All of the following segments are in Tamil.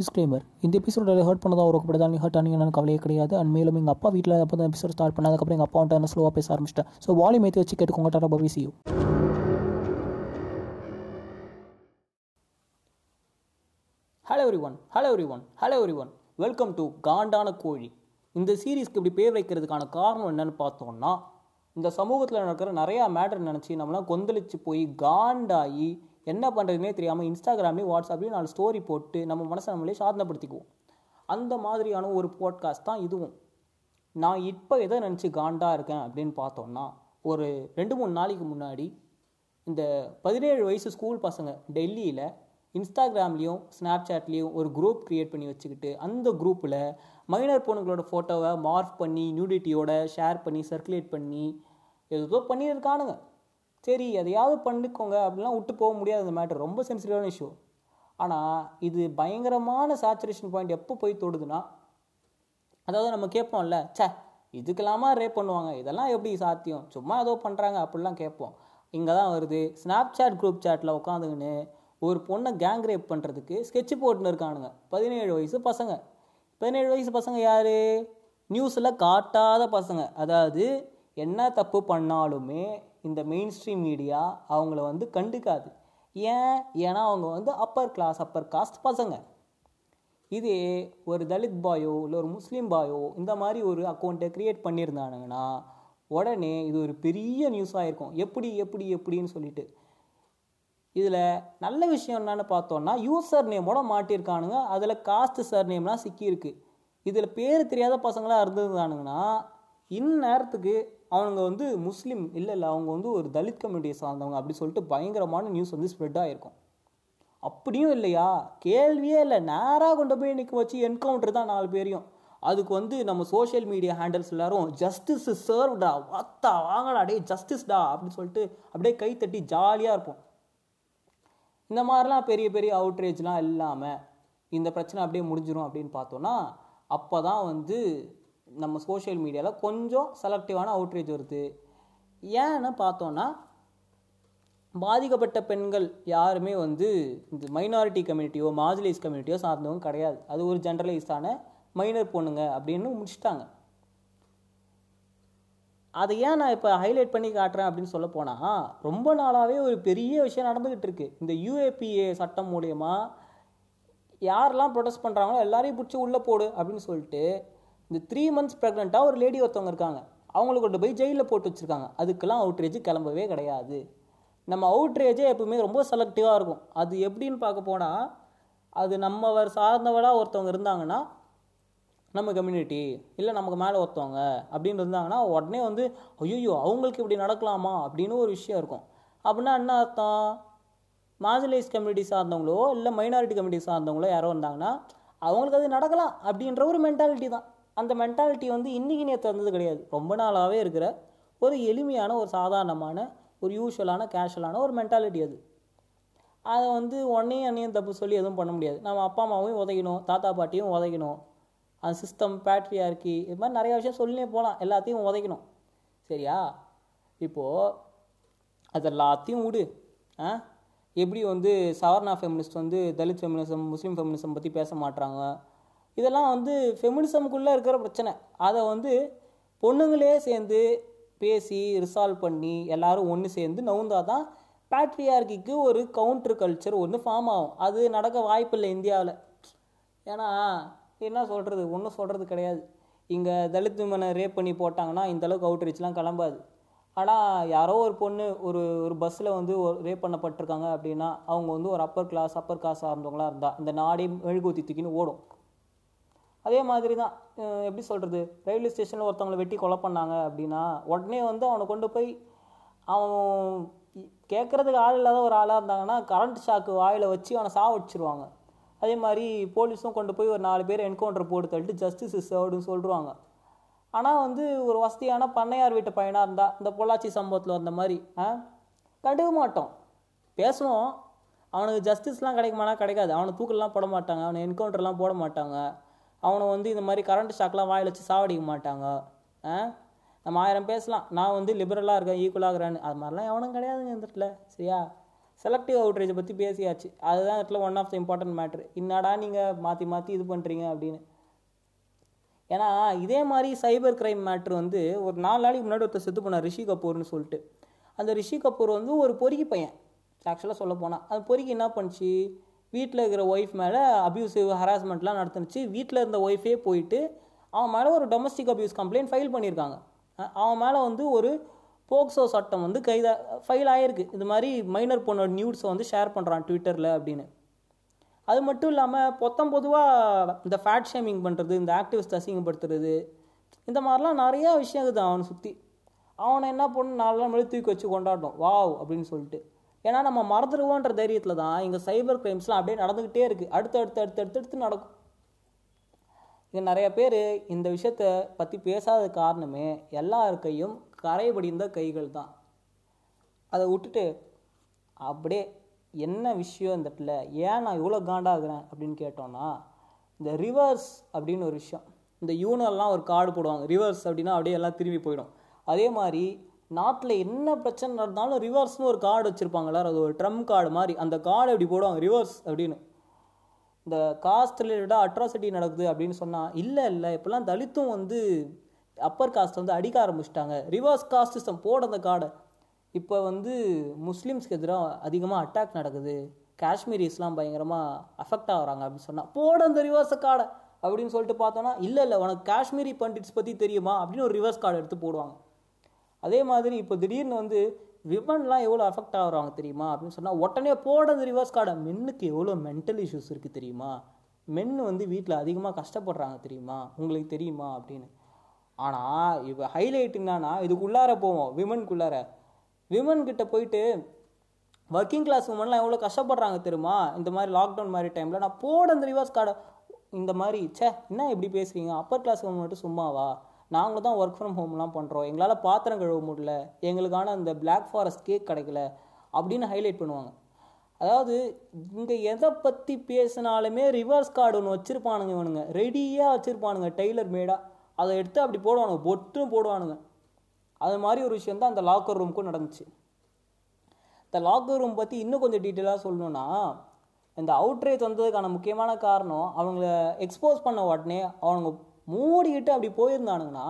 டிஸ்க்ளைமர் இந்த எபிசோட ஹர்ட் பண்ணதான் ஒரு கூப்பிடுதா நீ ஹர்ட் ஆனீங்கன்னு கவலையே கிடையாது. அண்ட் மேலும் எங்கள் அப்பா வீட்டில் அப்போ தான் எபிசோட் ஸ்டார்ட் பண்ணதுக்கப்புறம் எங்கள் அப்பா வந்துட்டு ஸ்லோவாக பேச ஆரம்பிச்சிட்டேன் ஸோ வால்யூம் ஏற்றி வச்சு கேட்டுக்கோங்க டாடா பவி hello everyone hello everyone hello everyone welcome to காண்டான கோழி இந்த சீரீஸ்க்கு இப்படி பேர் வைக்கிறதுக்கான காரணம் என்னன்னு பார்த்தோம்னா இந்த சமூகத்தில் நடக்கிற நிறையா மேட்டர் நினச்சி நம்மளாம் கொந்தளிச்சு போய் காண்டாகி என்ன பண்ணுறதுனே தெரியாமல் இன்ஸ்டாகிராம்லேயும் வாட்ஸ்அப்லேயும் நாலு ஸ்டோரி போட்டு நம்ம மனசை நம்மளே சாதனைப்படுத்திக்குவோம். அந்த மாதிரியான ஒரு பாட்காஸ்ட் தான் இதுவும். நான் இப்போ எதை நினச்சி காண்டாக இருக்கேன் அப்படின்னு பார்த்தோம்னா ஒரு ரெண்டு மூணு நாளைக்கு முன்னாடி இந்த பதினேழு வயசு ஸ்கூல் பசங்க டெல்லியில் இன்ஸ்டாகிராம்லேயும் ஸ்னாப்சாட்லேயும் ஒரு குரூப் க்ரியேட் பண்ணி வச்சுக்கிட்டு அந்த குரூப்பில் மைனர் பொண்ணுங்களோட ஃபோட்டோவை மார்க் பண்ணி நியூடிட்டியோட ஷேர் பண்ணி சர்க்குலேட் பண்ணி ஏதோ பண்ணியிருக்கானுங்க. சரி எதையாவது பண்ணிக்கோங்க அப்படிலாம் விட்டு போக முடியாது அந்த மேட்ரு ரொம்ப சென்சிட்டிவான இஷ்யூ ஆனால் இது பயங்கரமான சேச்சுரேஷன் பாயிண்ட் எப்போ போய் தொடுதுன்னா அதாவது நம்ம கேட்போம்ல ச்சே இதுக்கெல்லாமா ரேப் பண்ணுவாங்க இதெல்லாம் எப்படி சாத்தியம்? சும்மா ஏதோ பண்ணுறாங்க அப்படிலாம் கேட்போம். இங்கே தான் வருது. ஸ்னாப்சாட் குரூப் சாட்டில் உட்காந்துக்கின்னு ஒரு பொண்ணை கேங் ரேப் பண்ணுறதுக்கு ஸ்கெட்ச் போட்டுன்னு இருக்கானுங்க. பதினேழு வயசு பசங்க. பதினேழு வயசு பசங்க யார்? நியூஸில் காட்டாத பசங்க. அதாவது என்ன தப்பு பண்ணாலுமே இந்த மெயின் ஸ்ட்ரீம் மீடியா அவங்கள வந்து கண்டுக்காது. ஏன்? ஏன்னா அவங்க வந்து அப்பர் கிளாஸ் அப்பர் காஸ்ட் பசங்க. இதே ஒரு தலித் பாயோ இல்லை ஒரு முஸ்லீம் பாயோ இந்த மாதிரி ஒரு அக்கௌண்ட்டை க்ரியேட் பண்ணியிருந்தானுங்கன்னா உடனே இது ஒரு பெரிய நியூஸாக இருக்கும். எப்படி எப்படி எப்படின்னு சொல்லிட்டு. இதில் நல்ல விஷயம் என்னென்னு பார்த்தோன்னா யூசர் நேமோட மாட்டியிருக்கானுங்க. அதில் காஸ்ட் சர் நேம்லாம் சிக்கியிருக்கு. இதில் பேர் தெரியாத பசங்களாக இருந்திருந்தானுங்கன்னா இந்நேரத்துக்கு அவனுங்க வந்து முஸ்லீம் இல்லை இல்லை அவங்க வந்து ஒரு தலித் கம்யூனிட்டியை சார்ந்தவங்க அப்படி சொல்லிட்டு பயங்கரமான நியூஸ் வந்து ஸ்ப்ரெட் ஆகிருக்கும் அப்படியும் இல்லையா? கேள்வியே இல்லை. நேராக கொண்டு போய் நிற்க வச்சு என்கவுண்டர் தான் நாலு பேரையும். அதுக்கு வந்து நம்ம சோஷியல் மீடியா ஹேண்டில்ஸ் எல்லாரும் ஜஸ்டிஸ் சர்வ்டா வாத்தா வாங்கடா டே ஜஸ்டிஸ்டா அப்படின்னு சொல்லிட்டு அப்படியே கை தட்டி ஜாலியாக இருப்போம். இந்த மாதிரிலாம் பெரிய பெரிய அவுட்ரேஜ்லாம் இல்லாமல் இந்த பிரச்சனை அப்படியே முடிஞ்சிடும் அப்படின்னு பார்த்தோன்னா அப்போ தான் வந்து நம்ம சோஷியல் மீடியாவில் கொஞ்சம் செலக்டிவான அவுட்ரேஜ் வருது. ஏன்னு பார்த்தோன்னா பாதிக்கப்பட்ட பெண்கள் யாருமே வந்து இந்த மைனாரிட்டி கம்யூனிட்டியோ மார்ஜிலைஸ் கம்யூனிட்டியோ சார்ந்தவங்க கிடையாது. அது ஒரு ஜென்ரலைஸ்டான மைனர் பொண்ணுங்க அப்படின்னு முடிச்சிட்டாங்க. அதை ஏன் நான் இப்போ ஹைலைட் பண்ணி காட்டுறேன் அப்படின்னு சொல்ல போனால் ரொம்ப நாளாகவே ஒரு பெரிய விஷயம் நடந்துக்கிட்டு இருக்கு. இந்த யூஏபிஏ சட்டம் மூலயமா யாரெல்லாம் ப்ரொடெஸ்ட் பண்ணுறாங்களோ எல்லாரையும் பிடிச்சி உள்ளே போடு அப்படின்னு சொல்லிட்டு இந்த த்ரீ மந்த்ஸ் ப்ரெக்னெண்ட்டாக ஒரு லேடி ஒருத்தவங்க இருக்காங்க. அவங்களுக்கு கொண்டு போய் ஜெயிலில் போட்டு வச்சுருக்காங்க. அதுக்கெல்லாம் அவுட்ரேஜ் கிளம்பவே கிடையாது. நம்ம அவுட்ரேஜே எப்பவுமே ரொம்ப செலக்டிவாக இருக்கும். அது எப்படின்னு பார்க்க போனால் அது நம்மவர் சார்ந்தவளாக ஒருத்தவங்க இருந்தாங்கன்னா நம்ம கம்யூனிட்டி இல்லை நமக்கு மேலே ஒருத்தவங்க அப்படின்னு இருந்தாங்கன்னா உடனே வந்து ஐயோ அவங்களுக்கு இப்படி நடக்கலாமா? அப்படின்னு ஒரு விஷயம் இருக்கும். அப்படின்னா என்ன அர்த்தம்? மார்ஜிலைஸ் கம்யூனிட்டி சார்ந்தவங்களோ இல்லை மைனாரிட்டி கம்யூனிட்டி சார்ந்தவங்களோ யாரோ இருந்தாங்கன்னா அவங்களுக்கு அது நடக்கலாம் அப்படின்ற ஒரு மென்டாலிட்டி தான். அந்த மென்டாலிட்டி வந்து இன்றைக்கி நேற்று வந்தது கிடையாது. ரொம்ப நாளாகவே இருக்கிற ஒரு எளிமையான ஒரு சாதாரணமான ஒரு யூஷுவலான கேஷுவலான ஒரு மென்டாலிட்டி அது. அதை வந்து உடனே அன்னையும் தப்பு சொல்லி எதுவும் பண்ண முடியாது. நம்ம அப்பா அம்மாவையும் உதைக்கணும் தாத்தா பாட்டியும் உதைக்கணும். அந்த சிஸ்டம் பேட்ரியார்கி இது மாதிரி நிறைய விஷயம் சொல்லினே போகலாம் எல்லாத்தையும் உதைக்கணும். சரியா? இப்போது அது எல்லாத்தையும் விடு. ஆ? எப்படி வந்து சவர்ணா ஃபெமினிஸ்ட் வந்து தலித் ஃபெமினிசம் முஸ்லீம் ஃபெமினிசம் பற்றி பேச மாட்டுறாங்க இதெல்லாம் வந்து ஃபெமினிசம்குள்ளே இருக்கிற பிரச்சனை. அதை வந்து பொண்ணுங்களே சேர்ந்து பேசி ரிசால்வ் பண்ணி எல்லாரும் ஒன்று சேர்ந்து நவுந்தால் தான் பேட்ரியார்கிக்கு ஒரு கவுண்டர் கல்ச்சர் ஒன்று ஃபார்ம் ஆகும். அது நடக்க வாய்ப்பில்லை இந்தியாவில். ஏன்னா என்ன சொல்கிறது ஒன்றும் சொல்கிறது கிடையாது. இங்கே தலித் விமனை ரேப் பண்ணி போட்டாங்கன்னா இந்தளவுக்கு அவுட்ரீச்லாம் கிளம்பாது. ஆனால் யாரோ ஒரு பொண்ணு ஒரு ஒரு பஸ்ஸில் வந்து ஒரு ரேப் பண்ணப்பட்டிருக்காங்க அப்படின்னா அவங்க வந்து ஒரு அப்பர் கிளாஸ் அப்பர் கிளாஸ் சார்ந்தவங்களாக இருந்தால் இந்த நாடே மெழுகுத்தி தூக்கின்னு ஓடும். அதே மாதிரி தான் எப்படி சொல்கிறது ரயில்வே ஸ்டேஷனில் ஒருத்தவங்களை வெட்டி கொலை பண்ணாங்க அப்படின்னா உடனே வந்து அவனை கொண்டு போய் அவன் கேட்குறதுக்கு ஆள் இல்லாத ஒரு ஆளாக இருந்தாங்கன்னா கரண்ட் ஷாக்கு வாயில் வச்சு அவனை சாவடிச்சிருவாங்க அதே மாதிரி போலீஸும் கொண்டு போய் ஒரு நாலு பேர் என்கவுண்டர் போட்டு தள்ளிட்டு ஜஸ்டிஸ் இஸ் சொல்லிடுவாங்க ஆனால் வந்து ஒரு வசதியான பண்ணையார் வீட்டு பையனாக இருந்தால் இந்த பொள்ளாச்சி சம்பவத்தில் வந்த மாதிரி ஆ கண்டுக்க மாட்டோம். பேசுவோம். அவனுக்கு ஜஸ்டிஸ்லாம் கிடைக்குமானா கிடைக்காது. அவனை தூக்கெல்லாம் போட மாட்டாங்க. அவனை என்கவுண்டர்லாம் போட மாட்டாங்க. அவனை வந்து இந்த மாதிரி கரண்ட் ஷாக்லாம் வாயில் வச்சு சாவடிக்க மாட்டாங்க. ஆ? நம்ம ஆயிரம் பேசலாம். நான் வந்து லிபரலாக இருக்கேன் ஈக்குவலாக இருக்கிறேன்னு. அது மாதிரிலாம் எவனும் கிடையாதுங்க இந்த இடத்துல. சரியா? செலக்டிவ் அவுட்ரேஜை பற்றி பேசியாச்சு. அதுதான் இடத்துல one of the important matter என்னடா நீங்கள் மாற்றி மாற்றி இது பண்ணுறீங்க அப்படின்னு. ஏன்னா இதே மாதிரி சைபர் கிரைம் மேட்ரு வந்து ஒரு நாலு நாளைக்கு முன்னாடி ஒருத்தர் செத்து போனார் ரிஷி கபூர்னு சொல்லிட்டு. அந்த ரிஷி கபூர் வந்து ஒரு பொறுக்கி பையன். ஆக்சுவலாக சொல்ல போனால் அந்த பொறுக்கி என்ன பண்ணுச்சு? வீட்டில் இருக்கிற ஒய்ஃப் மேலே அப்யூசிவ் ஹராஸ்மெண்ட்லாம் நடத்துனுச்சு வீட்டில் இருந்த ஒய்ஃபே போயிட்டு அவன் மேலே ஒரு டொமஸ்டிக் அப்யூஸ் கம்ப்ளைண்ட் ஃபைல் பண்ணியிருக்காங்க. அவன் மேலே வந்து ஒரு போக்சோ சட்டம் வந்து கைதா ஃபைல் ஆகிருக்கு இது மாதிரி மைனர் பொண்ணோட நியூட்ஸை வந்து ஷேர் பண்ணுறான் ட்விட்டரில் அப்படின்னு. அது மட்டும் இல்லாமல் பொத்தம் பொதுவாக இந்த ஃபேட் ஷேமிங் பண்ணுறது இந்த ஆக்டிவிஸ்ட் அசிங்கப்படுத்துறது இந்த மாதிரிலாம் நிறையா விஷயம் இருக்குது அவனை சுற்றி அவனை என்ன பண்ணு நாலு நாள் முன்னாடி தூக்கி வச்சு கொண்டாடணும். வாவ் அப்படின்னு சொல்லிட்டு. ஏன்னா நம்ம மறந்துடுவோன்ற தைரியத்தில் தான் இங்கே சைபர் கிரைம்ஸ்லாம் அப்படியே நடந்துக்கிட்டே இருக்குது அடுத்து அடுத்து அடுத்து அடுத்து அடுத்து நடக்கும். இங்கே நிறைய பேர் இந்த விஷயத்த பற்றி பேசாத காரணமே எல்லார் கையும் கரைபடிந்த கைகள் தான். அதை விட்டுட்டு அப்படியே என்ன விஷயம் இந்த இடத்துல? ஏன் நான் இவ்வளோ காண்டாகிறேன் அப்படின்னு கேட்டோன்னா இந்த ரிவர்ஸ் அப்படின்னு ஒரு விஷயம். இந்த யூனெல்லாம் ஒரு கார்டு போடுவாங்க. ரிவர்ஸ் அப்படின்னா அப்படியே எல்லாம் திரும்பி போயிடும். அதே மாதிரி நாட்டில் என்ன பிரச்சனை நடந்தாலும் ரிவர்ஸ்னு ஒரு கார்டு வச்சுருப்பாங்களா அது ஒரு ட்ரம் கார்டு மாதிரி. அந்த கார்டு எப்படி போடுவாங்க? ரிவர்ஸ் அப்படின்னு. இந்த காஸ்ட் ரிலேட்டடாக அட்ராசிட்டி நடக்குது அப்படின்னு சொன்னால் இல்லை இல்லை. இப்போல்லாம் தலித்தும் வந்து அப்பர் காஸ்ட் வந்து அடிக்க ஆரம்பிச்சிட்டாங்க. ரிவர்ஸ் காஸ்டிசம் போட அந்த கார்டை இப்போ வந்து முஸ்லீம்ஸ்க்கு எதிராக அதிகமாக அட்டாக் நடக்குது. காஷ்மீரிஸ்லாம் பயங்கரமாக அஃபெக்ட் ஆகிறாங்க அப்படின்னு சொன்னால் போட அந்த ரிவர்ஸ் கார்டை அப்படின்னு சொல்லிட்டு பார்த்தோன்னா இல்லை இல்லை. உனக்கு காஷ்மீரி பண்டிட்ஸ் பற்றி தெரியுமா? அப்படின்னு ஒரு ரிவர்ஸ் கார்டு எடுத்து போடுவாங்க. அதே மாதிரி இப்போ திடீர்னு வந்து விமன்லாம் எவ்வளோ அஃபெக்ட் ஆகுறாங்க தெரியுமா? அப்படின்னு சொன்னால் உடனே போட அந்த ரிவர்ஸ் கார்டை மென்னுக்கு எவ்வளோ மென்டல் இஷ்யூஸ் இருக்குது தெரியுமா? மென் வந்து வீட்டில் அதிகமாக கஷ்டப்படுறாங்க தெரியுமா? உங்களுக்கு தெரியுமா? அப்படின்னு. ஆனால் இப்போ ஹைலைட் என்னன்னா இதுக்குள்ளார போவோம் விமனுக்குள்ளார விமன்கிட்ட போயிட்டு ஒர்க்கிங் கிளாஸ் உமன்லாம் எவ்வளோ கஷ்டப்படுறாங்க தெரியுமா? இந்த மாதிரி லாக்டவுன் மாதிரி டைமில் நான் போட அந்த ரிவர்ஸ் கார்டை இந்த மாதிரி ச்சே என்ன இப்படி பேசுகிறீங்க அப்பர் கிளாஸ் உமன் மட்டும் சும்மாவா? நாங்களும் தான் ஒர்க் ஃப்ரம் ஹோம்லாம் பண்ணுறோம் எங்களால் பாத்திரம் கழுவ முடியல. எங்களுக்கான அந்த பிளாக் ஃபாரஸ்ட் கேக் கிடைக்கல. அப்படின்னு ஹைலைட் பண்ணுவாங்க. அதாவது இங்கே எதை பற்றி பேசினாலுமே ரிவர்ஸ் கார்டு ஒன்று வச்சுருப்பானுங்க இவனுங்க. ரெடியாக வச்சுருப்பானுங்க டெய்லர் மேடாக அதை எடுத்து அப்படி போடுவானுங்க. பொட்டும் போடுவானுங்க. அது மாதிரி ஒரு விஷயம் தான் அந்த லாக்கர் ரூமுக்கும் நடந்துச்சு. இந்த லாக்கர் ரூம் பற்றி இன்னும் கொஞ்சம் டீட்டெயிலாக சொல்லணும்னா இந்த அவுட்ரேஜ் வந்ததுக்கான முக்கியமான காரணம் அவங்கள எக்ஸ்போஸ் பண்ண உடனே அவனுங்க மூடிக்கிட்டு அப்படி போயிருந்தானுங்கன்னா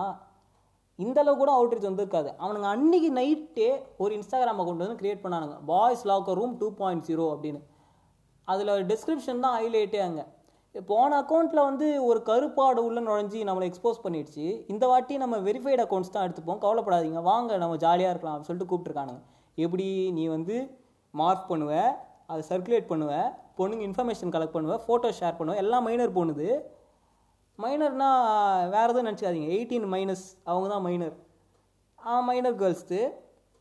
இந்தளவு கூட கூட அவுட்ரேஜ் வந்திருக்காது. அவனுங்க அன்னைக்கு நைட்டே ஒரு இன்ஸ்டாகிராம் கொண்டு வந்து create பண்ணானுங்க. Boys locker room two point zero அப்படின்னு. அதில் டிஸ்கிரிப்ஷன் தான் ஹைலைட்டே அங்கே. போன அக்கௌண்ட்டில் வந்து ஒரு கருப்பாடு உள்ள நுழைஞ்சி நம்மளை எக்ஸ்போஸ் பண்ணிடுச்சு. இந்த வாட்டி நம்ம வெரிஃபைடு அக்கௌண்ட்ஸ் தான் எடுத்துப்போம். கவலைப்படாதீங்க. வாங்க நம்ம ஜாலியாக இருக்கலாம் அப்படின்னு சொல்லிட்டு கூப்பிட்ருக்கானுங்க எப்படி நீ வந்து மார்க் பண்ணுவேன் அதை சர்க்குலேட் பண்ணுவேன் பொண்ணுங்க இன்ஃபர்மேஷன் கலெக்ட் பண்ணுவ ஃபோட்டோ ஷேர் பண்ணுவேன் எல்லாம் மைனர் போணுது மைனர்னால் வேறு எதுவும் நினச்சிக்காதீங்க. எயிட்டீன் மைனஸ் அவங்க தான் மைனர் மைனர் கேர்ள்ஸ்து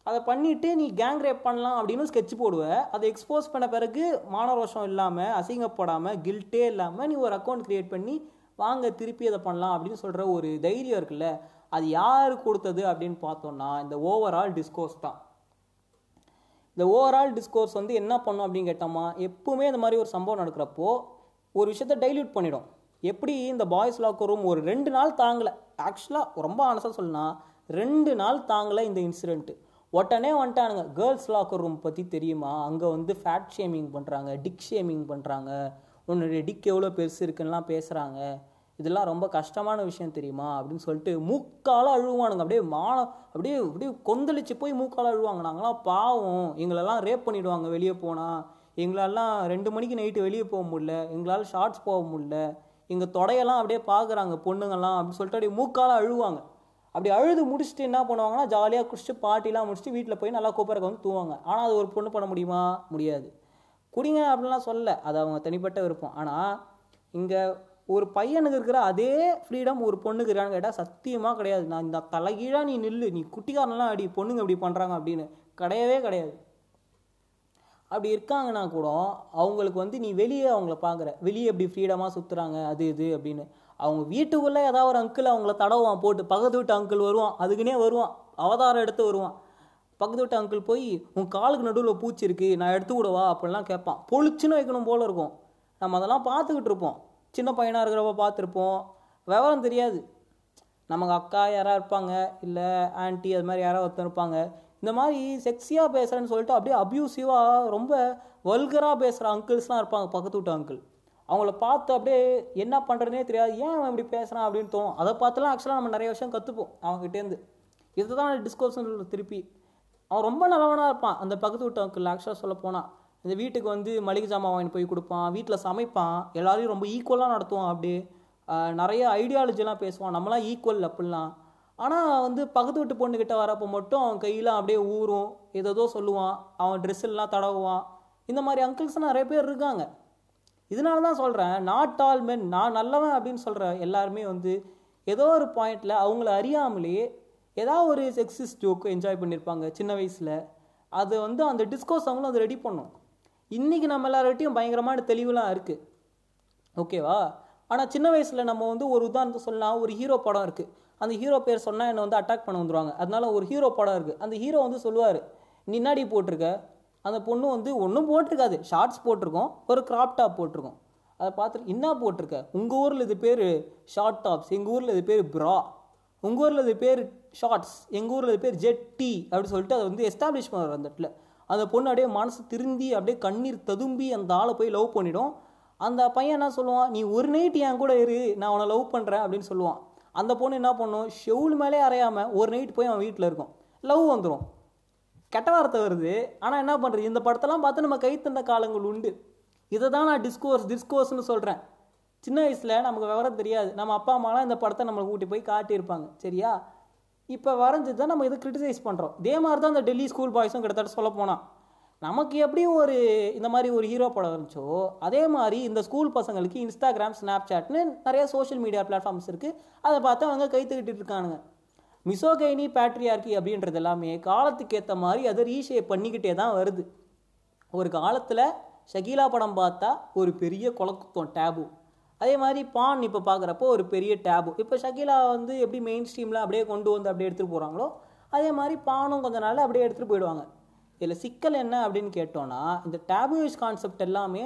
அதை பண்ணிவிட்டு நீ கேங் ரேப் பண்ணலாம் அப்படின்னு ஸ்கெட்ச் போடுவ. அதை எக்ஸ்போஸ் பண்ண பிறகு மானரோஷம் இல்லாமல் அசிங்கப்படாமல் கில்ட்டே இல்லாமல் நீ ஒரு அக்கௌண்ட் க்ரியேட் பண்ணி வாங்க திருப்பி அதை பண்ணலாம் அப்படின்னு சொல்கிற ஒரு தைரியம் இருக்குல்ல அது யார் கொடுத்தது அப்படின்னு பார்த்தோம்னா இந்த ஓவரால் டிஸ்கோர்ஸ் தான். இந்த ஓவரால் டிஸ்கோர்ஸ் வந்து என்ன பண்ணும் அப்படின்னு கேட்டோமா எப்பவுமே இந்த மாதிரி ஒரு சம்பவம் நடக்கிறப்போ ஒரு விஷயத்த டைல்யூட் பண்ணிடும். எப்படி இந்த பாய்ஸ் லாக்கர் ரூம் ஒரு ரெண்டு நாள் தாங்கலை. ஆக்சுவலாக ரொம்ப ஆனஸாக சொல்லலாம் ரெண்டு நாள் தாங்கலை இந்த இன்சிடெண்ட்டு உடனே வந்துட்டானுங்க. கேர்ள்ஸ் லாக்கர் ரூம் பற்றி தெரியுமா? அங்கே வந்து ஃபேட் ஷேமிங் பண்ணுறாங்க டிக் ஷேமிங் பண்ணுறாங்க உன்னுடைய டிக் எவ்வளோ பெருசு இருக்குன்னுலாம் பேசுகிறாங்க இதெல்லாம் ரொம்ப கஷ்டமான விஷயம் தெரியுமா? அப்படின்னு சொல்லிட்டு மூக்கால அழுவானுங்க. அப்படியே மான அப்படியே அப்படியே கொந்தளிச்சு போய் மூக்கால அழுவாங்க. நாங்களாம் பாவம். எங்களெல்லாம் ரேப் பண்ணிவிடுவாங்க வெளியே போனால் எங்களாலாம் ரெண்டு மணிக்கு நைட்டு வெளியே போக முடில எங்களால் ஷார்ட்ஸ் போக முடில எங்கள் தொடையெல்லாம் அப்படியே பார்க்குறாங்க பொண்ணுங்கள்லாம் அப்படின்னு சொல்லிட்டு அப்படியே மூக்கால அழுவாங்க. அப்படி அழுது முடிச்சுட்டு என்ன பண்ணுவாங்கன்னா ஜாலியாக குடிச்சிட்டு பாட்டிலாம் முடிச்சுட்டு வீட்டில் போய் நல்லா கோப்பரக்க வந்து தூவாங்க ஆனால் அது ஒரு பொண்ணு பண்ண முடியுமா? முடியாது. குடிங்க அப்படின்லாம் சொல்ல அது அவங்க தனிப்பட்ட விருப்பம். ஆனால் இங்கே ஒரு பையனுக்கு இருக்கிற அதே ஃப்ரீடம் ஒரு பொண்ணுக்கு இருக்கான்னு கேட்டால் சத்தியமாக கிடையாது. நான் இந்த தலைகீழாக நீ நில்லு. நீ குட்டிக்காரனெல்லாம் அடி பொண்ணுங்க இப்படி பண்ணுறாங்க அப்படின்னு. கிடையவே கிடையாது. அப்படி இருக்காங்கன்னா கூட அவங்களுக்கு வந்து நீ வெளியே அவங்கள பார்க்குற. வெளியே எப்படி ஃப்ரீடமாக சுற்றுறாங்க அது இது அப்படின்னு. அவங்க வீட்டுக்குள்ளே ஏதாவது ஒரு அங்கிள் அவங்கள தடவான் போட்டு பக்கத்து வீட்டு அங்கிள் வருவான் அதுக்குன்னே வருவான் அவதாரம் எடுத்து வருவான். பக்கத்து வீட்டு அங்கிள் போய் உன் காலுக்கு நடுவில் பூச்சி இருக்குது நான் எடுத்து விடவா அப்படிலாம் கேட்பான். பொழிச்சுன்னு வைக்கணும் போல இருக்கும். நம்ம அதெல்லாம் பார்த்துக்கிட்டு இருப்போம். சின்ன பையனாக இருக்கிறப்ப பார்த்துருப்போம். விவரம் தெரியாது. நமக்கு அக்கா யாராக இருப்பாங்க? இல்லை ஆண்டி அது மாதிரி யாராவது ஒருத்தர் இருப்பாங்க. இந்த மாதிரி செக்ஸியாக பேசுகிறேன்னு சொல்லிட்டு அப்படியே அப்யூசிவாக ரொம்ப வல்கராக பேசுகிற அங்கிள்ஸ்லாம் இருப்பாங்க பக்கத்து வீட்டு அங்கிள் அவங்கள பார்த்து அப்படியே என்ன பண்ணுறதுனே தெரியாது. ஏன் அவன் இப்படி பேசுகிறான் அப்படின்னு தோணும். அதை பார்த்துலாம் ஆக்சுவலாக நம்ம நிறைய விஷயம் கற்றுப்போம் அவங்ககிட்டேருந்து இதுதான் டிஸ்கோர்ஸ் திருப்பி. அவன் ரொம்ப நல்லவனாக இருப்பான் அந்த பக்கத்து வீட்டு அங்கிள் ஆக்சுவலாக சொல்ல போனால் இந்த வீட்டுக்கு வந்து மளிகை ஜாமான் வாங்கி போய் கொடுப்பான் வீட்டில் சமைப்பான் எல்லாரையும் ரொம்ப ஈக்குவலாக நடத்துவான் அப்படியே. நிறைய ஐடியாலஜிலாம் பேசுவான். நம்மளாம் ஈக்குவல் அப்படிலாம். ஆனால் வந்து பக்கத்து வீட்டு பொண்ணுக்கிட்ட வரப்போ மட்டும் அவன் கையெல்லாம் அப்படியே ஊறும். ஏதோ சொல்லுவான். அவன் ட்ரெஸ் எல்லாம் தடவுவான். இந்த மாதிரி அங்கிள்ஸ் நிறைய பேர் இருக்காங்க. இதனால தான் சொல்கிறேன் நாட் ஆல் மென் நான் நல்லவன் அப்படின்னு சொல்கிற எல்லாருமே வந்து ஏதோ ஒரு பாயிண்டில் அவங்கள அறியாமலேயே ஏதாவது ஒரு செக்ஸிஸ் ஜோக்கு என்ஜாய் பண்ணியிருப்பாங்க சின்ன வயசில். அது வந்து அந்த டிஸ்கோஸ் அவங்களும் அதை ரெடி பண்ணும். இன்றைக்கி நம்ம எல்லார்கிட்டையும் பயங்கரமான தெளிவுலாம் இருக்குது ஓகேவா ஆனால் சின்ன வயசில் நம்ம வந்து ஒரு உதாரணத்தை சொல்லலாம். ஒரு ஹீரோ படம் இருக்குது அந்த ஹீரோ பேர் சொன்னால் என்னை வந்து அட்டாக் பண்ண வந்துருவாங்க. அதனால ஒரு ஹீரோ படம் இருக்குது அந்த ஹீரோ வந்து சொல்லுவார் நீ போட்டிருக்க? அந்த பொண்ணு வந்து ஒன்றும் போட்டிருக்காது. ஷார்ட்ஸ் போட்டிருக்கோம் ஒரு கிராப் டாப் போட்டிருக்கோம். அதை பார்த்துட்டு என்ன போட்டிருக்க? உங்கள் ஊரில் இது பேர் ஷார்ட் டாப்ஸ் எங்கள் ஊரில் இது பேர் ப்ரா உங்கள் ஊரில் இது பேர் ஷார்ட்ஸ் எங்கள் ஊரில் இது பேர் ஜெட்டி அப்படின்னு சொல்லிட்டு அதை வந்து எஸ்டாப்ளிஷ் பண்ணுவார் அந்த இடத்துல. அந்த பொண்ணு அப்படியே மனசு திருந்தி அப்படியே கண்ணீர் ததும்பி அந்த ஆளை போய் லவ் பண்ணிடும். அந்த பையன் என்ன சொல்லுவான் நீ ஒரு நைட் என் கூட இரு நான் உன்னை லவ் பண்ணுறேன் அப்படின்னு சொல்லுவான். அந்த பொண்ணு என்ன பண்ணும்? ஷெவுல் மேலே அறையாமல் ஒரு நைட் போய் அவன் வீட்டில் இருக்கும். லவ் வந்துடும் கெட்ட வார்த்தை வருது. ஆனால் என்ன பண்ணுறது இந்த படத்தெல்லாம் பார்த்து நம்ம கை தந்த காலங்கள் உண்டு. இதை தான் நான் டிஸ்கோர்ஸ் டிஸ்கோர்ஸ்னு சொல்கிறேன் சின்ன வயசில் நமக்கு விவரம் தெரியாது. நம்ம அப்பா அம்மாலாம் இந்த படத்தை நம்மளை கூட்டி போய் காட்டியிருப்பாங்க. சரியா? இப்போ வரைஞ்சது தான் நம்ம இதை கிரிட்டிசைஸ் பண்ணுறோம் இதே மாதிரி தான் அந்த டெல்லி ஸ்கூல் பாய்ஸும் கிட்டத்தட்ட சொல்ல போனால் நமக்கு எப்படியும் ஒரு இந்த மாதிரி ஒரு ஹீரோ படம் இருந்துச்சோ அதே மாதிரி இந்த ஸ்கூல் பசங்களுக்கு இன்ஸ்டாகிராம் ஸ்னாப்சாட்னு நிறைய சோஷியல் மீடியா பிளாட்ஃபார்ம்ஸ் இருக்குது அதை பார்த்து அவங்க கை தூக்கிட்டு இருக்கானுங்க. மிசோகைனி பேட்ரியார்கி அப்படின்றது எல்லாமே காலத்துக்கு ஏற்ற மாதிரி அதை ரீஷேப் பண்ணிக்கிட்டே தான் வருது. ஒரு காலத்தில் ஷகீலா படம் பார்த்தா ஒரு பெரிய குலக்குத்தம் டேபு அதே மாதிரி பான் இப்போ பார்க்குறப்போ ஒரு பெரிய டேபு இப்போ ஷகீலா வந்து எப்படி மெயின் ஸ்ட்ரீமில் அப்படியே கொண்டு வந்து அப்படியே எடுத்துகிட்டு போகிறாங்களோ அதே மாதிரி பானும் கொஞ்ச நாள் அப்படியே எடுத்துகிட்டு போயிடுவாங்க. இதில் சிக்கல் என்ன அப்படின்னு கேட்டோன்னா இந்த டேபுஸ் கான்செப்ட் எல்லாமே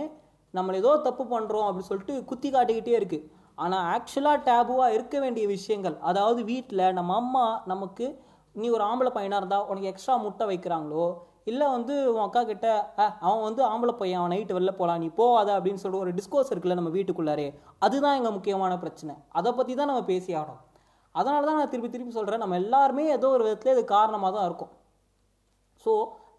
நம்ம ஏதோ தப்பு பண்ணுறோம் அப்படின்னு சொல்லிட்டு குத்தி காட்டிக்கிட்டே இருக்குது ஆனால் ஆக்சுவலாக டேபுவாக இருக்க வேண்டிய விஷயங்கள் அதாவது வீட்டில் நம்ம அம்மா நமக்கு நீ ஒரு ஆம்பளை பையனாக இருந்தால் உனக்கு எக்ஸ்ட்ரா முட்டை வைக்கிறாங்களோ? இல்லை வந்து உன் அக்கா கிட்ட அவன் வந்து ஆம்பளை பையன் அவன் நைட்டு வெளில போகலாம் நீ போகாத அப்படின்னு சொல்லிட்டு ஒரு டிஸ்கோஸ் இருக்குல்ல நம்ம வீட்டுக்குள்ளாரே அதுதான் எங்கள் முக்கியமான பிரச்சனை. அதை பற்றி தான் நம்ம பேசி ஆகணும். அதனால தான் நான் திருப்பி திருப்பி சொல்கிறேன் நம்ம எல்லாருமே ஏதோ ஒரு விதத்தில் இது காரணமாக தான் இருக்கும். So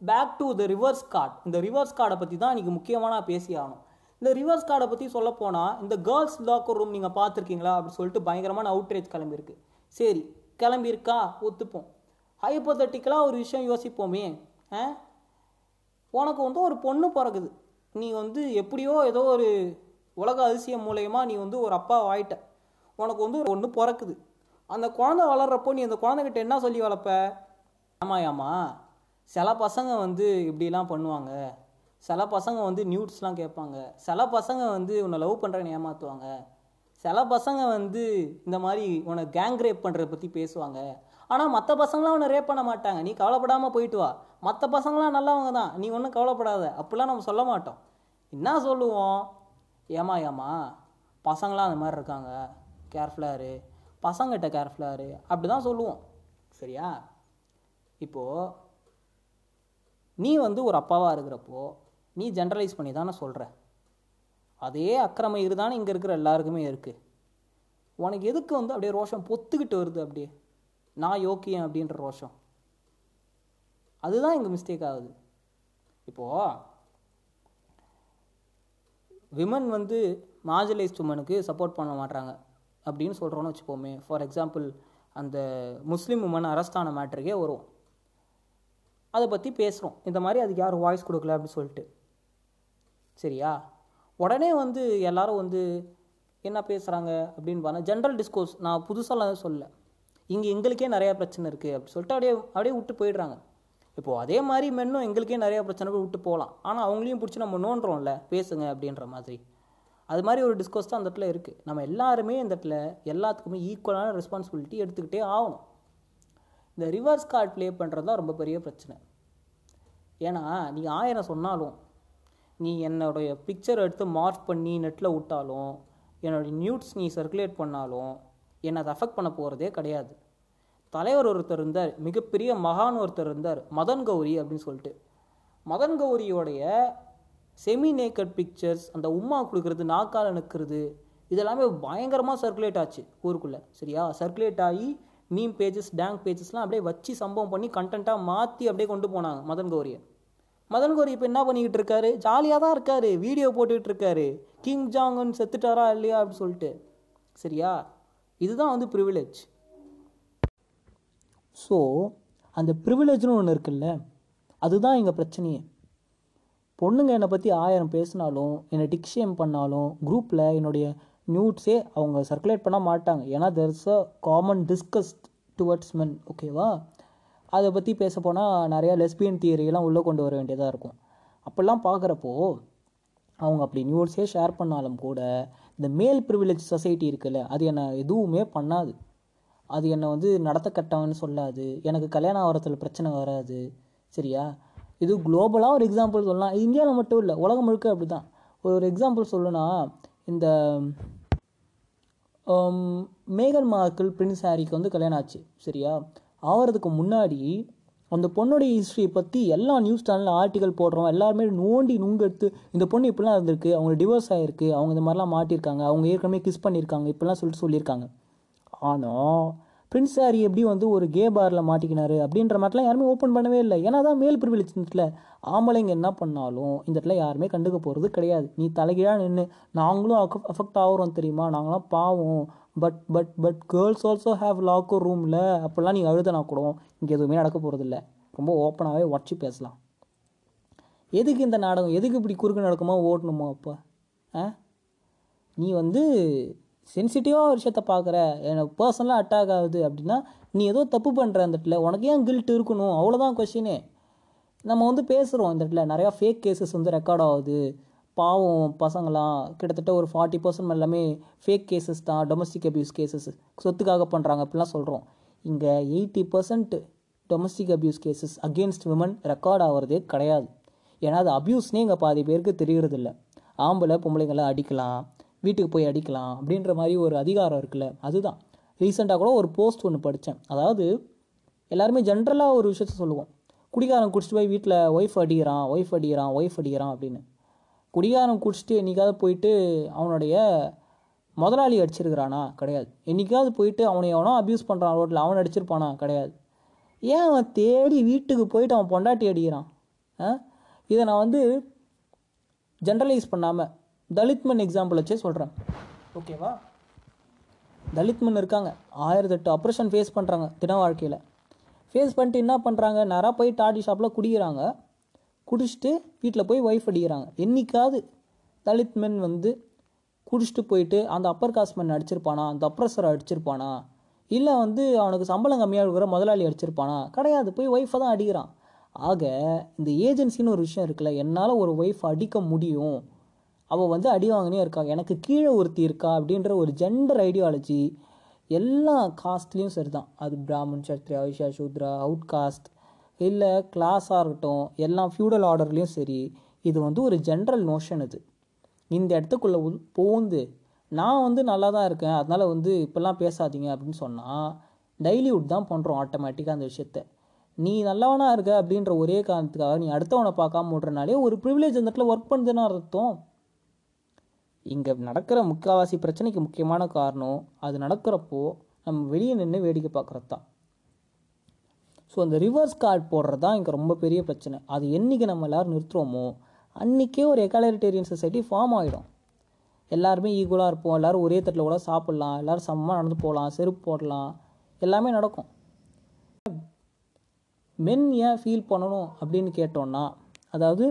back to the reverse card இந்த ரிவர்ஸ் கார்டை பற்றி தான் இன்றைக்கி முக்கியமாக நான் பேசி ஆகணும் இந்த ரிவர்ஸ் கார்டை பற்றி சொல்ல போனால் இந்த கேர்ள்ஸ் லாக்கர் ரூம் நீங்கள் பார்த்துருக்கீங்களா? அப்படின்னு சொல்லிட்டு பயங்கரமான அவுட்ரேஜ் கிளம்பியிருக்கு. சரி கிளம்பியிருக்கா? ஒத்துப்போம். ஹைப்போதட்டிக்கலாக ஒரு விஷயம் யோசிப்போமே. ஆ? உனக்கு வந்து ஒரு பொண்ணு பிறகுது நீ வந்து எப்படியோ ஏதோ ஒரு உலக அதிசயம் மூலயமா நீ வந்து ஒரு அப்பா ஆயிட்ட. உனக்கு வந்து ஒரு பிறக்குது. அந்த குழந்தை வளர்றப்போ நீ அந்த குழந்தைகிட்ட என்ன சொல்லி வளர்ப்ப? ஆமாயாம்மா சில பசங்க வந்து இப்படிலாம் பண்ணுவாங்க. சில பசங்க வந்து நியூட்ஸ்லாம் கேட்பாங்க. சில பசங்க வந்து உன்னை லவ் பண்ணுறேன்னு ஏமாற்றுவாங்க சில பசங்க வந்து இந்த மாதிரி உன்னை கேங் ரேப் பண்ணுறத பற்றி பேசுவாங்க. ஆனால் மற்ற பசங்களாம் உன்னை ரேப் பண்ண மாட்டாங்க. நீ கவலைப்படாமல் போயிட்டு வா. மற்ற பசங்களாம் நல்லவங்க தான். நீ ஒன்றும் கவலைப்படாத. அப்படிலாம் நம்ம சொல்ல மாட்டோம். என்ன சொல்லுவோம்? ஏமா ஏமா பசங்களாம் அந்த மாதிரி இருக்காங்க. கேர்ஃபுல்லாக இரு. பசங்கிட்ட கேர்ஃபுல்லாக இரு. அப்படி தான் சொல்லுவோம். சரியா? இப்போது நீ வந்து ஒரு அப்பாவாக இருக்கிறப்போ நீ ஜென்ரலைஸ் பண்ணி தானே சொல்கிற அதே அக்கிரம இருதானே இங்கே இருக்கிற எல்லாருக்குமே இருக்குது உனக்கு எதுக்கு வந்து அப்படியே ரோஷம் பொத்துக்கிட்டு வருது அப்படியே? நான் யோக்கியம் அப்படின்ற ரோஷம். அதுதான் இங்கே மிஸ்டேக் ஆகுது. இப்போது விமன் வந்து மார்ஜலைஸ்ட் உமனுக்கு சப்போர்ட் பண்ண மாட்டாங்க அப்படின்னு சொல்கிறோன்னு வச்சுப்போமே ஃபார் எக்ஸாம்பிள் அந்த முஸ்லீம் உமன் அரஸ்டான மேட்ருக்கே வரும் அதை பற்றி பேசுகிறோம் இந்த மாதிரி அதுக்கு யாரும் வாய்ஸ் கொடுக்கல அப்படின்னு சொல்லிட்டு. சரியா? உடனே வந்து எல்லாரும் வந்து என்ன பேசுகிறாங்க அப்படின்னு பார்த்தா ஜென்ரல் டிஸ்கோர்ஸ் நான் புதுசாலாம் சொல்ல இங்கே எங்களுக்கே நிறையா பிரச்சனை இருக்குது அப்படி சொல்லிட்டு அப்படியே அப்படியே விட்டு போயிடுறாங்க. இப்போது அதே மாதிரி மென்னும் எங்களுக்கே நிறையா பிரச்சனைகள் விட்டு போகலாம். ஆனால் அவங்களையும் பிடிச்சி நம்ம நோண்டுறோம்ல பேசுங்க அப்படின்ற மாதிரி. அது மாதிரி ஒரு டிஸ்கோஸ் தான் அந்த இடத்துல இருக்குது நம்ம எல்லாருமே இந்த இடத்துல எல்லாத்துக்குமே ஈக்குவலான ரெஸ்பான்சிபிலிட்டி எடுத்துக்கிட்டே ஆகணும். இந்த ரிவர்ஸ் கார்டு ப்ளே பண்ணுறது தான் ரொம்ப பெரிய பிரச்சனை. ஏன்னா நீ ஆயிரம் சொன்னாலும் நீ என்னுடைய பிக்சர் எடுத்து மார்க் பண்ணி நெட்டில் விட்டாலும் என்னுடைய நியூட்ஸ் நீ சர்க்குலேட் பண்ணாலும் என்னை அதை அஃபெக்ட் பண்ண போகிறதே கிடையாது. தலைவர் ஒருத்தர் இருந்தார் மிகப்பெரிய மகான் ஒருத்தர் இருந்தார் மதன் கௌரி அப்படின்னு சொல்லிட்டு. மதன் கௌரியோடைய செமி நேக்கட் பிக்சர்ஸ் அந்த உம்மா கொடுக்கறது நாக்கால் நிற்கிறது இதெல்லாமே பயங்கரமாக சர்க்குலேட் ஆச்சு ஊருக்குள்ளே. சரியா? சர்க்குலேட் ஆகி மீம் பேஜஸ் டேங்க் பேஜஸ்லாம் அப்படியே வச்சு சம்பவம் பண்ணி கண்டென்ட்டாக மாற்றி அப்படியே கொண்டு போனாங்க மதன் கௌரியை. மதன் கௌரி இப்போ என்ன பண்ணிக்கிட்டு இருக்காரு? ஜாலியாக தான் இருக்காரு. வீடியோ போட்டுக்கிட்டு இருக்காரு. கிங் ஜாங்கன் செத்துட்டாரா இல்லையா அப்படின்னு சொல்லிட்டு. சரியா? இதுதான் வந்து ப்ரிவிலேஜ் ஸோ அந்த ப்ரிவிலேஜ்னு ஒன்று இருக்குல்ல அதுதான் எங்கள் பிரச்சனையே. பொண்ணுங்க என்னை பற்றி ஆயிரம் பேசினாலும் என்னை டிக்ஷேம் பண்ணாலும் குரூப்பில் என்னுடைய நியூட்ஸே அவங்க சர்க்குலேட் பண்ண மாட்டாங்க. ஏன்னா there's a common discourse towards men ஓகேவா அதை பற்றி பேச போனால் நிறையா லெஸ்பியன் தியரியெல்லாம் உள்ளே கொண்டு வர வேண்டியதாக இருக்கும். அப்படிலாம் பார்க்குறப்போ அவங்க அப்படி நியூட்ஸே ஷேர் பண்ணாலும் கூட இந்த மேல் ப்ரிவிலேஜ் சொசைட்டி இருக்குல்ல அது என்னை எதுவுமே பண்ணாது. அது என்னை வந்து நடத்த கட்டவன்னு சொல்லாது. எனக்கு கல்யாணம் ஆகிறதுல பிரச்சனை வராது. சரியா? இது குளோபலாக ஒரு எக்ஸாம்பிள் சொல்லலாம். இந்தியாவில் மட்டும் இல்லை உலகம் முழுக்க அப்படி தான் ஒரு எக்ஸாம்பிள் சொல்லணும்னா இந்த um, மேகன் மார்க்கிள் பிரின்ஸ் ஹாரிக்கு வந்து கல்யாணம் ஆச்சு சரியா? ஆகிறதுக்கு முன்னாடி அந்த பொண்ணுடைய ஹிஸ்ட்ரியை பற்றி எல்லா நியூஸ் சேனலில் ஆர்டிக்கல் போடுறோம் எல்லாருமே நோண்டி நுங்கெடுத்து இந்த பொண்ணு இப்படிலாம் இருந்திருக்கு அவங்க டிவோர்ஸ் ஆகிருக்கு அவங்க இந்த மாதிரிலாம் மாட்டியிருக்காங்க அவங்க ஏற்கனவே கிஸ் பண்ணியிருக்காங்க இப்படிலாம் சொல்லிட்டு சொல்லியிருக்காங்க. ஆனால் பிரின்ஸ் ஹாரி எப்படி வந்து ஒரு கே பாரில் மாட்டிக்கினாரு அப்படின்ற மாதிரிலாம் யாருமே ஓப்பன் பண்ணவே இல்லை. ஏன்னா தான் மேல் பிரிவிலேஜ் இடத்துல ஆம்பளைங்க என்ன பண்ணாலும் இந்த இடத்துல யாருமே கண்டுக்க போகிறது கிடையாது. நீ தலைகீழாக நின்று நாங்களும் அஃபெக்ட் ஆகிறோம் தெரியுமா? நாங்களாம் பாவம். But but but girls also have locker ரூமில் அப்படிலாம் நீ அழுதனா கூட இங்கே எதுவுமே நடக்க போகிறதில்ல ரொம்ப ஓப்பனாகவே உடச்சி பேசலாம். எதுக்கு இந்த நாடகம்? எதுக்கு இப்படி குறுக்கு நடக்குமா ஓட்டணுமா அப்போ? ஆ? நீ வந்து சென்சிட்டிவாக ஒரு விஷயத்த பார்க்குற எனக்கு பர்சனலாக அட்டாக் ஆகுது அப்படின்னா நீ ஏதோ தப்பு பண்ணுற அந்த இடத்துல உனக்கு ஏன் கில்ட் இருக்கணும்? அவ்வளோதான் கொஷினே நம்ம வந்து பேசுகிறோம் இந்த இடத்துல. நிறையா ஃபேக் கேசஸ் வந்து ரெக்கார்ட் ஆகுது. பாவம் பசங்களாம் கிட்டத்தட்ட ஒரு ஃபார்ட்டி பர்சன்ட் எல்லாமே ஃபேக் கேசஸ் தான் டொமஸ்டிக் அபியூஸ் கேசஸ் சொத்துக்காக பண்ணுறாங்க அப்படிலாம் சொல்கிறோம் இங்கே eighty percent domestic abuse cases against women record ஆகிறதே கிடையாது. ஏன்னா அது அபியூஸ்னே இங்கே பாதி பேருக்கு தெரியறதில்ல. ஆம்பளை பொம்பளைங்களை அடிக்கலாம். வீட்டுக்கு போய் அடிக்கலாம் அப்படின்ற மாதிரி ஒரு அதிகாரம் இருக்குல்ல அதுதான். ரீசெண்டாக கூட ஒரு போஸ்ட் ஒன்று படித்தேன் அதாவது எல்லாருமே ஜென்ரலாக ஒரு விஷயத்த சொல்லுவோம். குடிகாரம் குடிச்சிட்டு போய் வீட்டில் ஒய்ஃப் அடிக்கிறான் ஒய்ஃப் அடிக்கிறான் ஒய்ஃப் அடிக்கிறான் அப்படின்னு. குடிகாரம் குடிச்சிட்டு என்றைக்காவது போயிட்டு அவனுடைய முதலாளி அடிச்சிருக்கிறானா? கிடையாது. என்னைக்காவது போயிட்டு அவனை எவனோ அப்யூஸ் பண்ணுறான் ரோட்டில் அவன் அடிச்சிருப்பானா? கிடையாது. ஏன் அவன் தேடி வீட்டுக்கு போயிட்டு அவன் பொண்டாட்டி அடிக்கிறான்? இதை நான் வந்து ஜென்ரலைஸ் பண்ணாமல் தலித்மன் எக்ஸாம்பிள் வச்சே சொல்கிறேன் ஓகேவா தலித்மன் இருக்காங்க. ஆயிரத்தெட்டு ஆப்ரேஷன் ஃபேஸ் பண்ணுறாங்க தின வாழ்க்கையில். ஃபேஸ் பண்ணிட்டு என்ன பண்ணுறாங்க நேராக போய் டாடி ஷாப்பில் குடிக்கிறாங்க. குடிச்சிட்டு வீட்டில் போய் ஒய்ஃப் அடிக்கிறாங்க. என்றைக்காவது தலித் மென் வந்து குடிச்சிட்டு போயிட்டு அந்த அப்பர் காஸ்ட் மென் அடிச்சிருப்பானா? அந்த அப்ரஸரை அடிச்சிருப்பானா? இல்லை வந்து அவனுக்கு சம்பளம் கம்மியாக இருக்கிற முதலாளி அடிச்சிருப்பானா? கிடையாது. போய் ஒய்ஃபை தான் அடிக்கிறான். ஆக இந்த ஏஜென்சின்னு ஒரு விஷயம் இருக்குல்ல. என்னால் ஒரு ஒய்ஃப் அடிக்க முடியும். அவள் வந்து அடி வாங்கினே இருக்கா எனக்கு கீழே ஒருத்தி இருக்கா அப்படின்ற ஒரு ஜெண்டர் ஐடியாலஜி எல்லா காஸ்ட்லேயும் சரி தான் அது பிராமன் சத்ரியா ஐஷா சூத்ரா அவுட் காஸ்ட் இல்லை கிளாஸாக இருக்கட்டும் எல்லாம் ஃபியூடல் ஆர்டர்லேயும் சரி இது வந்து ஒரு ஜென்ரல் நோஷன் இது. இந்த இடத்துக்குள்ளே போந்து நான் வந்து நல்லா தான் இருக்கேன் அதனால் வந்து இப்போல்லாம் பேசாதீங்க அப்படின்னு சொன்னால் டைல்யூட் தான் பண்ணுறோம் ஆட்டோமேட்டிக்காக அந்த விஷயத்த. நீ நல்லவனாக இருக்க அப்படின்ற ஒரே காரணத்துக்காக நீ அடுத்தவனை பார்க்காம விட்றனாலே ஒரு ப்ரிவிலேஜ் அந்த இடத்துல ஒர்க் பண்ணுதுன்னு அர்த்தம். இங்கே நடக்கிற முக்கால்வாசி பிரச்சனைக்கு முக்கியமான காரணம் அது நடக்கிறப்போ நம்ம வெளியே நின்று வேடிக்கை பார்க்குறது தான் ஸோ அந்த ரிவர்ஸ் கார்டு போடுறது தான் இங்கே ரொம்ப பெரிய பிரச்சனை. அது என்றைக்கு நம்ம எல்லோரும் நிறுத்துகிறோமோ அன்றைக்கே ஒரு எகாலரிட்டேரியன் சொசைட்டி ஃபார்ம் ஆகிடும் எல்லாருமே ஈக்குவலாக இருப்போம். எல்லோரும் ஒரே தட்டில் கூட சாப்பிட்லாம். எல்லோரும் சமமாக நடந்து போகலாம். செருப்பு போடலாம். எல்லாமே நடக்கும். மென் ஏன் ஃபீல் பண்ணணும் அப்படின்னு கேட்டோன்னா அதாவது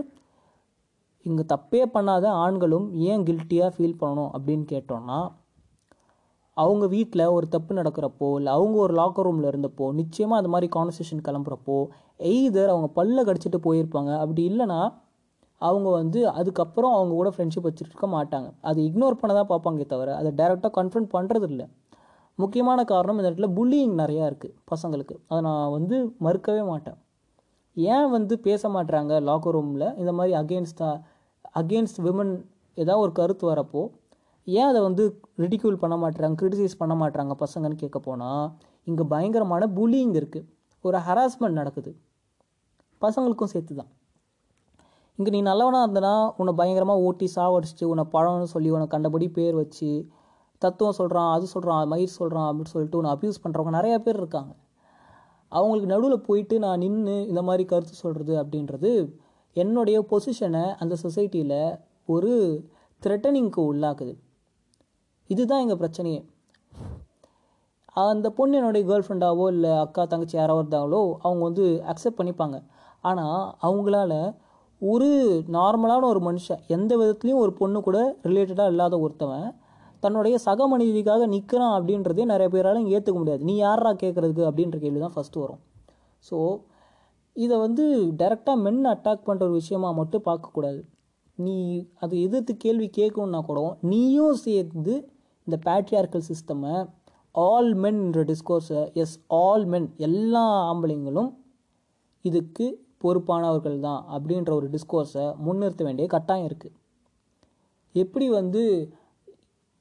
இங்கே தப்பே பண்ணாத ஆண்களும் ஏன் கில்ட்டியாக ஃபீல் பண்ணணும் அப்படின்னு கேட்டோன்னா அவங்க வீட்டில் ஒரு தப்பு நடக்கிறப்போ இல்லை அவங்க ஒரு லாக்கர் ரூமில் இருந்தப்போ நிச்சயமாக அந்த மாதிரி கான்வர்சேஷன் கிளம்புறப்போ எய்தர் அவங்க பல்ல கடிச்சிட்டு போயிருப்பாங்க. அப்படி இல்லைன்னா அவங்க வந்து அதுக்கப்புறம் அவங்க கூட ஃப்ரெண்ட்ஷிப் வச்சுருக்க மாட்டாங்க. அது இக்னோர் பண்ண தான் பார்ப்பாங்க தவிர அதை டைரெக்டாக கன்ஃபரண்ட் பண்ணுறது இல்லை முக்கியமான காரணம் இந்த இடத்துல புல்லிங் நிறையா இருக்குது பசங்களுக்கு. அதை நான் வந்து மறுக்கவே மாட்டேன். ஏன் வந்து பேச மாட்றாங்க லாக்கர் ரூமில் இந்த மாதிரி அகேன்ஸ்டாக அகேன்ஸ்ட் விமன் ஏதாவது ஒரு கருத்து வரப்போ ஏன் அதை வந்து ரிடிக்யூல் பண்ண மாட்டுறாங்க க்ரிட்டிசைஸ் பண்ண மாட்டுறாங்க பசங்கன்னு கேட்க போனால் இங்கே பயங்கரமான புலிங் இருக்குது ஒரு ஹராஸ்மெண்ட் நடக்குது. பசங்களுக்கும் சேர்த்து தான் இங்கே நீ நல்லவனாக இருந்தனா உன்னை பயங்கரமாக ஓட்டி சாவடிச்சு உன்னை பழம்னு சொல்லி உன்னை கண்டபடி பேர் வச்சு தத்துவம் சொல்கிறான் அது சொல்கிறான் மயிர் சொல்கிறான் அப்படின்னு சொல்லிட்டு உன்னை அப்யூஸ் பண்ணுறவங்க நிறையா பேர் இருக்காங்க. அவங்களுக்கு நடுவில் போயிட்டு நான் நின்று இந்த மாதிரி கருத்து சொல்கிறது அப்படின்றது என்னுடைய பொசிஷனை அந்த சொசைட்டியில் ஒரு த்ரெட்டனிங்க்கு உள்ளாக்குது. இதுதான் எங்கள் பிரச்சனையே. அந்த பொண்ணு என்னுடைய கேர்ள் ஃப்ரெண்டாவோ இல்லை அக்கா தங்கச்சி யாராவோ இருந்தாங்களோ அவங்க வந்து அக்செப்ட் பண்ணிப்பாங்க. ஆனால் அவங்களால ஒரு நார்மலான ஒரு மனுஷன் எந்த விதத்துலேயும் ஒரு பொண்ணு கூட ரிலேட்டடாக இல்லாத ஒருத்தவன் தன்னுடைய சக மனிதிக்காக நிற்கிறான் அப்படின்றதே நிறைய பேரால் ஏற்றுக்க முடியாது. நீ யாரா கேட்குறதுக்கு அப்படின்ற கேள்வி தான் ஃபஸ்ட்டு வரும். ஸோ இதை வந்து டைரெக்டாக மென் அட்டாக் பண்ணுற ஒரு விஷயமா மட்டும் பார்க்கக்கூடாது நீ அது எதிர்த்து கேள்வி கேட்கணுன்னா கூட நீயும் சேர்ந்து இந்த பேட்ரியார்கல் சிஸ்டமை ஆல் மென்ன்ற டிஸ்கோர்ஸை எஸ் ஆல் மென் எல்லா ஆம்பளைங்களும் இதுக்கு பொறுப்பானவர்கள் தான் அப்படின்ற ஒரு டிஸ்கோர்ஸை முன்னிறுத்த வேண்டிய கட்டாயம் இருக்குது எப்படி வந்து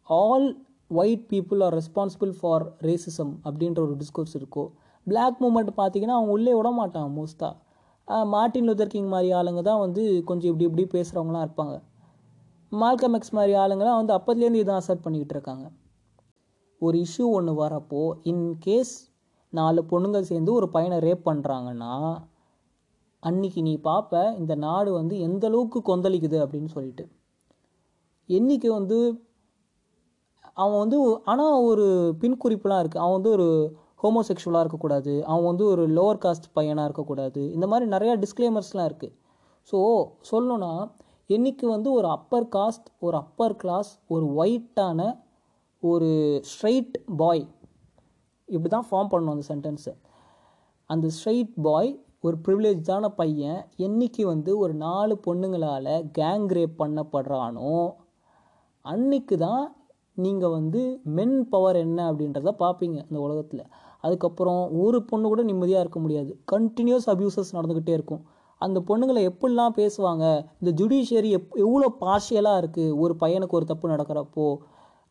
all white people are responsible for racism அப்படின்ற ஒரு டிஸ்கோர்ஸ் இருக்கோ பிளாக் மூமெண்ட் பார்த்தீங்கன்னா அவங்க உள்ளே விட மாட்டான் மோஸ்ட்டாக மார்ட்டின் லூதர் கிங் மாதிரி ஆளுங்க தான் வந்து கொஞ்சம் இப்படி இப்படி பேசுகிறவங்களாம் இருப்பாங்க. மால்கம் எக்ஸ் மாதிரி ஆளுங்களாம் வந்து அப்போதுலேருந்து இதான் அசர்ட் பண்ணிக்கிட்டு இருக்காங்க. ஒரு இஷ்யூ ஒன்று வரப்போ இன்கேஸ் நாலு பொண்ணுங்க சேர்ந்து ஒரு பையனை ரேப் பண்ணுறாங்கன்னா அன்னைக்கு நீ பார்ப்ப இந்த நாடு வந்து எந்த அளவுக்கு கொந்தளிக்குது அப்படின்னு சொல்லிட்டு. என்னைக்கு வந்து அவன் வந்து ஆனால் ஒரு பின் குறிப்புலாம் இருக்குது அவன் வந்து ஒரு ஹோமோசெக்ஷுவலாக இருக்கக்கூடாது. அவன் வந்து ஒரு லோவர் காஸ்ட் பையனாக இருக்கக்கூடாது. இந்த மாதிரி நிறையா டிஸ்க்ளைமர்ஸ்லாம் இருக்குது ஸோ சொல்லணுன்னா என்னைக்கு வந்து ஒரு அப்பர் காஸ்ட் ஒரு அப்பர் கிளாஸ் ஒரு ஒயிட்டான ஒரு ஸ்ட்ரைட் பாய் இப்படி தான் ஃபார்ம் பண்ணணும் அந்த சென்டென்ஸை அந்த ஸ்ட்ரைட் பாய் ஒரு ப்ரிவிலேஜான பையன் என்னைக்கு வந்து ஒரு நாலு பொண்ணுங்களால் கேங் ரேப் பண்ணப்படுறானோ அன்னைக்கு தான் நீங்கள் வந்து மென் பவர் என்ன அப்படின்றத பார்ப்பீங்க இந்த உலகத்தில். அதுக்கப்புறம் ஒரு பொண்ணு கூட நிம்மதியாக இருக்க முடியாது. கண்டினியூஸ் அப்யூசஸ் நடந்துக்கிட்டே இருக்கும். அந்த பொண்ணுங்களை எப்படிலாம் பேசுவாங்க? இந்த ஜுடிஷியரி எப் எவ்வளோ பார்ஷியலாக இருக்குது ஒரு பையனுக்கு ஒரு தப்பு நடக்கிறப்போ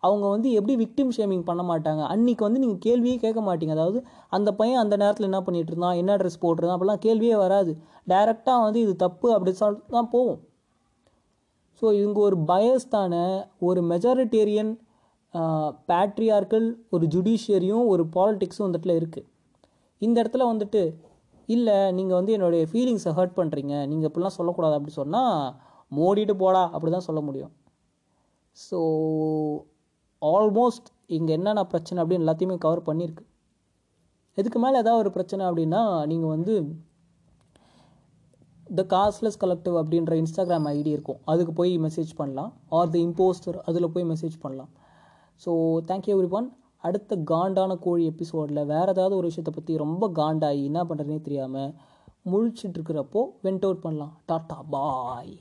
அவங்க வந்து எப்படி விக்டிம் ஷேமிங் பண்ண மாட்டாங்க? அன்றைக்கி வந்து நீங்கள் கேள்வியே கேட்க மாட்டீங்க. அதாவது அந்த பையன் அந்த நேரத்தில் என்ன பண்ணிட்டு இருந்தான்? என்ன ட்ரெஸ் போட்டிருந்தான்? அப்படிலாம் கேள்வியே வராது. டைரெக்டாக வந்து இது தப்பு அப்படி சொல்லிட்டு தான் போவோம் ஸோ இவங்க ஒரு பயஸ்தான ஒரு மெஜாரிட்டேரியன் பேட்ரியார்கள் ஒரு ஜுடிஷியரியும் ஒரு பாலிட்டிக்ஸும் இந்த இடத்துல இருக்குது இந்த இடத்துல வந்துட்டு இல்லை நீங்கள் வந்து என்னுடைய ஃபீலிங்ஸை ஹர்ட் பண்ணுறீங்க நீங்கள் இப்படிலாம் சொல்லக்கூடாது அப்படி சொன்னால் மோடிட்டு போடா அப்படி தான் சொல்ல முடியும். ஸோ ஆல்மோஸ்ட் இங்கே என்னென்ன பிரச்சனை அப்படின்னு எல்லாத்தையுமே கவர் பண்ணியிருக்கு. இதுக்கு மேலே ஏதாவது ஒரு பிரச்சனை அப்படின்னா நீங்கள் வந்து த காஸ்ட்லெஸ் கலெக்டிவ் அப்படின்ற இன்ஸ்டாகிராம் ஐடி இருக்கும். அதுக்கு போய் மெசேஜ் பண்ணலாம். ஆர் த இம்போஸ்டர் அதில் போய் மெசேஜ் பண்ணலாம். ஸோ தேங்க்யூ எவ்ரி ஒன் அடுத்த காண்டான கோழி எபிசோடில் வேறு ஏதாவது ஒரு விஷயத்தை பற்றி ரொம்ப காண்டாகி என்ன பண்ணுறதுனே தெரியாமல் முழிச்சிட்டு இருக்கிறப்போ அவுட் பண்ணலாம். டாட்டா பாய்